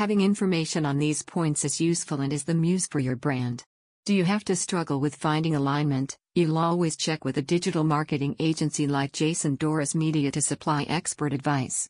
Having information on these points is useful and is the muse for your brand. Do you have to struggle with finding alignment? You'll always check with a digital marketing agency like Jason Doris Media to supply expert advice.